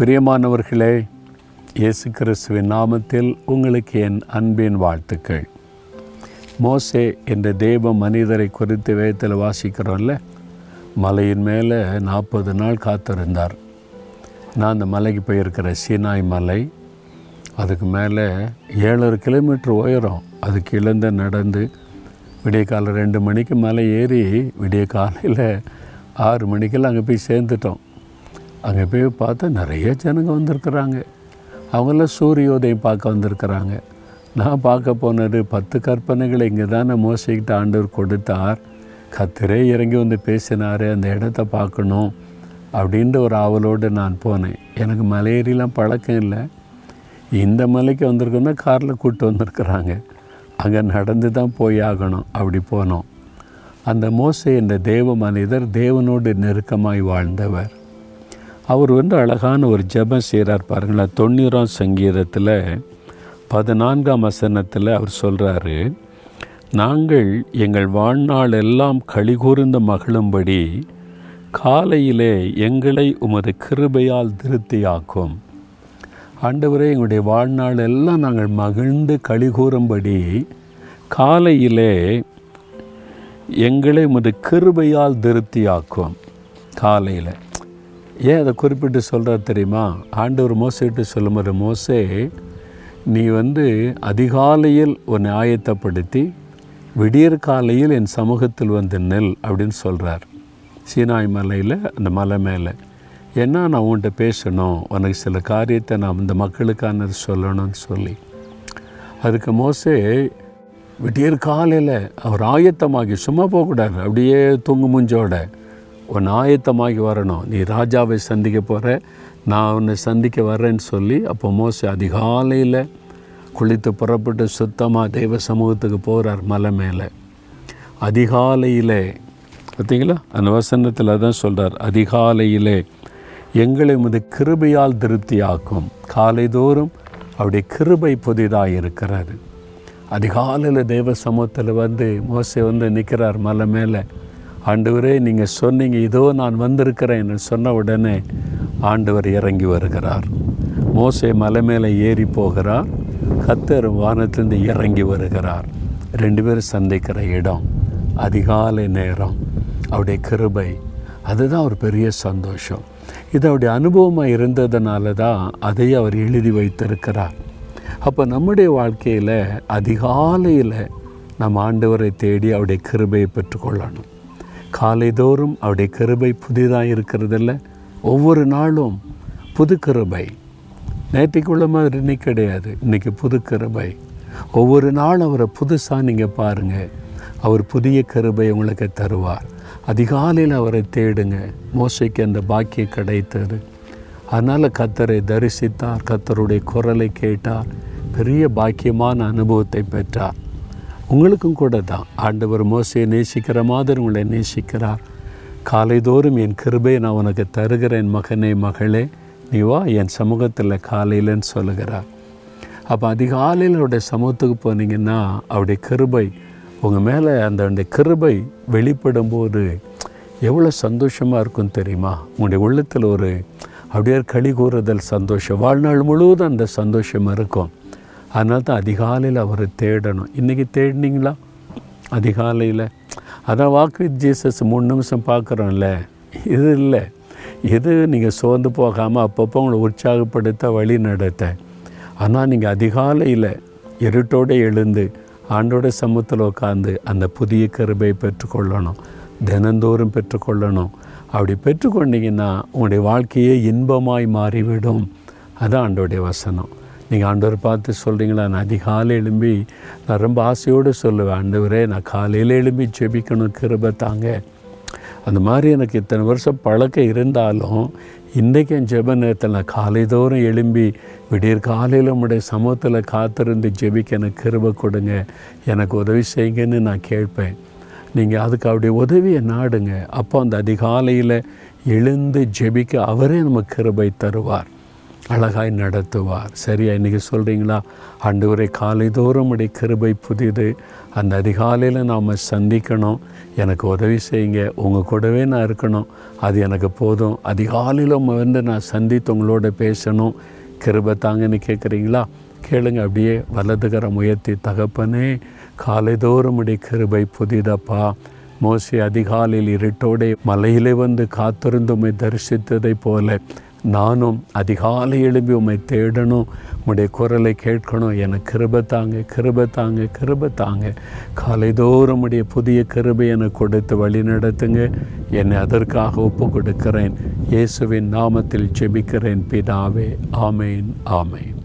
பிரியமானவர்களே இயேசு கிறிஸ்துவின் நாமத்தில் உங்களுக்கு என் அன்பின் வாழ்த்துக்கள். மோசே என்ற தேவ மனிதரை குறித்து வேதத்தில் வாசிக்கிறோம்ல மலையின் மேலே நாற்பது நாள் காத்திருந்தார். நான் அந்த மலைக்கு போயிருக்கிற சீனாய் மலை அதுக்கு மேலே ஏழரை கிலோமீட்டர் உயரம் அதுக்கு இழந்து நடந்து விடிய காலை ரெண்டு மணிக்கு மலை ஏறி விடிய காலையில் ஆறு மணிக்கெல்லாம் அங்கே போய் சேர்ந்துட்டோம். அங்கே போய் பார்த்தா நிறைய ஜனங்க வந்திருக்கிறாங்க. அவங்களாம் சூரியோதயம் பார்க்க வந்திருக்கிறாங்க. நான் பார்க்க போனது பத்து கற்பனைகளை இங்கே தானே மோசிக்கிட்ட ஆண்டவர் கொடுத்தார். கத்திரே இறங்கி வந்து பேசினார் அந்த இடத்த பார்க்கணும் அப்படின்ற ஒரு ஆவலோடு நான் போனேன். எனக்கு மலையேறிலாம் பழக்கம் இல்லை. இந்த மலைக்கு வந்திருக்கோன்னா காரில் கூப்பிட்டு வந்திருக்கிறாங்க. அங்கே நடந்து தான் போய் ஆகணும். அப்படி போனோம். அந்த மோசை என்ற தேவ மனிதர் தேவனோடு நெருக்கமாய் வாழ்ந்தவர். அவர் வந்து அழகான ஒரு ஜெபம் செய்கிறார் பாருங்களேன். தொண்ணூறாம் சங்கீதத்தில் பதினான்காம் வசனத்தில் அவர் சொல்கிறாரு நாங்கள் எங்கள் வாழ்நாள் எல்லாம் கழிகூர்ந்த மகிழும்படி காலையிலே எங்களை உமது கிருபையால் திருப்தியாக்கும். ஆண்டவரே எங்களுடைய வாழ்நாள் எல்லாம் நாங்கள் மகிழ்ந்து கழிகூறும்படி காலையிலே எங்களை உமது கிருபையால் திருப்தியாக்கும். காலையில். ஏன் அதை குறிப்பிட்டு சொல்கிறார் தெரியுமா? ஆண்டவர் மோசைட்டு சொல்லும்போது மோசே நீ வந்து அதிகாலையில் உன்னை ஆயத்தப்படுத்தி விடியற் காலையில் என் சமூகத்தில் வந்து நெல் அப்படின்னு சொல்கிறார் சீனாய் மலையில் அந்த மலை மேலே. ஏன்னா நான் உன்கிட்ட பேசணும்? உனக்கு சில காரியத்தை நான் இந்த மக்களுக்கானது சொல்லணும்னு சொல்லி. அதுக்கு மோசே விடியற் காலையில் அவர் ஆயத்தமாகி சும்மா போகக்கூடாது. அப்படியே தூங்கு மூஞ்சோட. உன் ஆயத்தமாகி வரணும். நீ ராஜாவை சந்திக்க போகிற நான் உன்னை சந்திக்க வர்றேன்னு சொல்லி அப்போ மோசே அதிகாலையில் குளித்து புறப்பட்டு சுத்தமாக தெய்வ சமூகத்துக்கு போகிறார் மலை மேலே. அதிகாலையிலே பார்த்தீங்களா? அந்த வசனத்தில் தான் சொல்கிறார் அதிகாலையிலே எங்களை முது கிருபையால் திருப்தியாக்கும். காலைதோறும் அவருடைய கிருபை புதிதாக இருக்கிறாரு அதிகாலையில் தெய்வ சமூகத்தில் வந்து மோசை வந்து நிற்கிறார் மலை மேலே. ஆண்டவரே நீங்கள் சொன்னீங்க இதோ நான் வந்திருக்கிறேன் சொன்ன உடனே ஆண்டவர் இறங்கி வருகிறார். மோசை மலை மேலே ஏறி போகிறார். கத்தர் வானத்திலிருந்து இறங்கி வருகிறார். ரெண்டு பேரும் சந்திக்கிற இடம் அதிகாலை நேரம். அவருடைய கிருபை அதுதான் ஒரு பெரிய சந்தோஷம். இது அவருடைய அனுபவமாக இருந்ததுனால தான் அதை அவர் எழுதி வைத்திருக்கிறார். அப்போ நம்முடைய வாழ்க்கையில் அதிகாலையில் நம் ஆண்டவரை தேடி அவருடைய கிருபையை பெற்றுக்கொள்ளணும். காலைதோறும் அவருடைய கிருபை புதிதாக இருக்கிறதில்ல. ஒவ்வொரு நாளும் புது கிருபை. நேற்றுக்குள்ள மாதிரி இன்னைக்கு கிடையாது. இன்றைக்கி புது கிருபை. ஒவ்வொரு நாளும் அவரை புதுசாக நீங்கள் பாருங்கள் அவர் புதிய கருபை உங்களுக்கு தருவார். அதிகாலையில் அவரை தேடுங்க. மோசைக்கு அந்த பாக்கியம் கிடைத்தது. அதனால் கத்தரை தரிசித்தார். கத்தருடைய குரலை கேட்டார். பெரிய பாக்கியமான அனுபவத்தை பெற்றார். உங்களுக்கும் கூட தான் ஆண்டவர் மோசையை நேசிக்கிற மாதிரி உங்களை நேசிக்கிறார். காலைதோறும் என் கிருபை நான் உனக்கு தருகிறேன் மகனே மகளே. நீ வா என் சமூகத்தில் காலையிலன்னு சொல்லுகிறார். அப்போ அதிகாலையில் அவருடைய சமூகத்துக்கு போனீங்கன்னா அவருடைய கிருபை உங்கள் மேலே அந்த கிருபை வெளிப்படும் போது எவ்வளோ சந்தோஷமாக இருக்கும் தெரியுமா? உங்களுடைய உள்ளத்தில் ஒரு அப்படியே களி கூறுதல் சந்தோஷம். வாழ்நாள் முழுவதும் அந்த சந்தோஷம் இருக்கும். அதனால தான் அதிகாலையில் அவரை தேடணும். இன்றைக்கி தேடினீங்களா? அதிகாலையில். அதான் வாக் ஜீசஸ் மூணு நிமிஷம் பார்க்குறோம்ல. இது இல்லை. எது நீங்கள் சோர்ந்து போகாமல் அப்பப்போ உங்களை உற்சாகப்படுத்த வழி நடத்த. ஆனால் நீங்கள் அதிகாலையில் இருட்டோடு எழுந்து ஆண்டோட சமூகத்தில் உட்காந்து அந்த புதிய கருபை பெற்றுக்கொள்ளணும். தினந்தோறும் பெற்றுக்கொள்ளணும். அப்படி பெற்றுக்கொண்டீங்கன்னா உங்களுடைய வாழ்க்கையே இன்பமாய் மாறிவிடும். அதுதான் ஆண்டோடைய வசனம். நீங்கள் ஆண்டவர் பார்த்து சொல்கிறீங்களா நான் அதிகாலை எழும்பி நான் ரொம்ப ஆசையோடு சொல்லுவேன் ஆண்டவரே நான் காலையில் எழும்பி ஜெபிக்கணும் கிருபை தாங்க. அந்த மாதிரி எனக்கு இத்தனை வருஷம் பழக்கம் இருந்தாலும் இன்றைக்கு என் ஜெப நேரத்தில் நான் காலை தோறும் எழும்பி விடியற் காலையில் உங்களுடைய சமூகத்தில் காத்திருந்து ஜெபிக்க எனக்கு கிருபை கொடுங்க. எனக்கு உதவி செய்யுங்கன்னு நான் கேட்பேன். நீங்கள் அதுக்கு அவருடைய உதவியை நாடுங்க. அப்போ அந்த அதிகாலையில் எழுந்து ஜெபிக்க அவரே நமக்கு கிருபை தருவார். அழகாய் நடத்துவார். சரியா இன்றைக்கி சொல்கிறீங்களா ஆண்டவரை காலைதோறும் உடைய கிருபை புதிது. அந்த அதிகாலையில் நாம் சந்திக்கணும். எனக்கு உதவி செய்யுங்க. உங்கள் கூடவே நான் இருக்கணும். அது எனக்கு போதும். அதிகாலையில் வந்து நான் சந்தித்து உங்களோட பேசணும். கிருபை தாங்கன்னு கேட்குறீங்களா கேளுங்க அப்படியே வலதுகரம் உயர்த்தி தகப்பனே. காலைதோறும் உடைய கிருபை புதிதப்பா. மோசி அதிகாலையில் இருட்டோடே மலையிலே வந்து காத்திருந்து தரிசித்ததைப் போல நானும் அதிகாலை எழுப்பி உம்மை தேடணும். உம்முடைய குரலை கேட்கணும். எனக்கு கிருபை தாங்க கிருபை தாங்க கிருபை தாங்க. காலைதோறும் உடைய புதிய கிருபை எனக்கு கொடுத்து வழி நடத்துங்க. என்னை அதற்காக ஒப்பு கொடுக்கிறேன் இயேசுவின் நாமத்தில் ஜெபிக்கிறேன் பிதாவே. ஆமேன் ஆமேன்.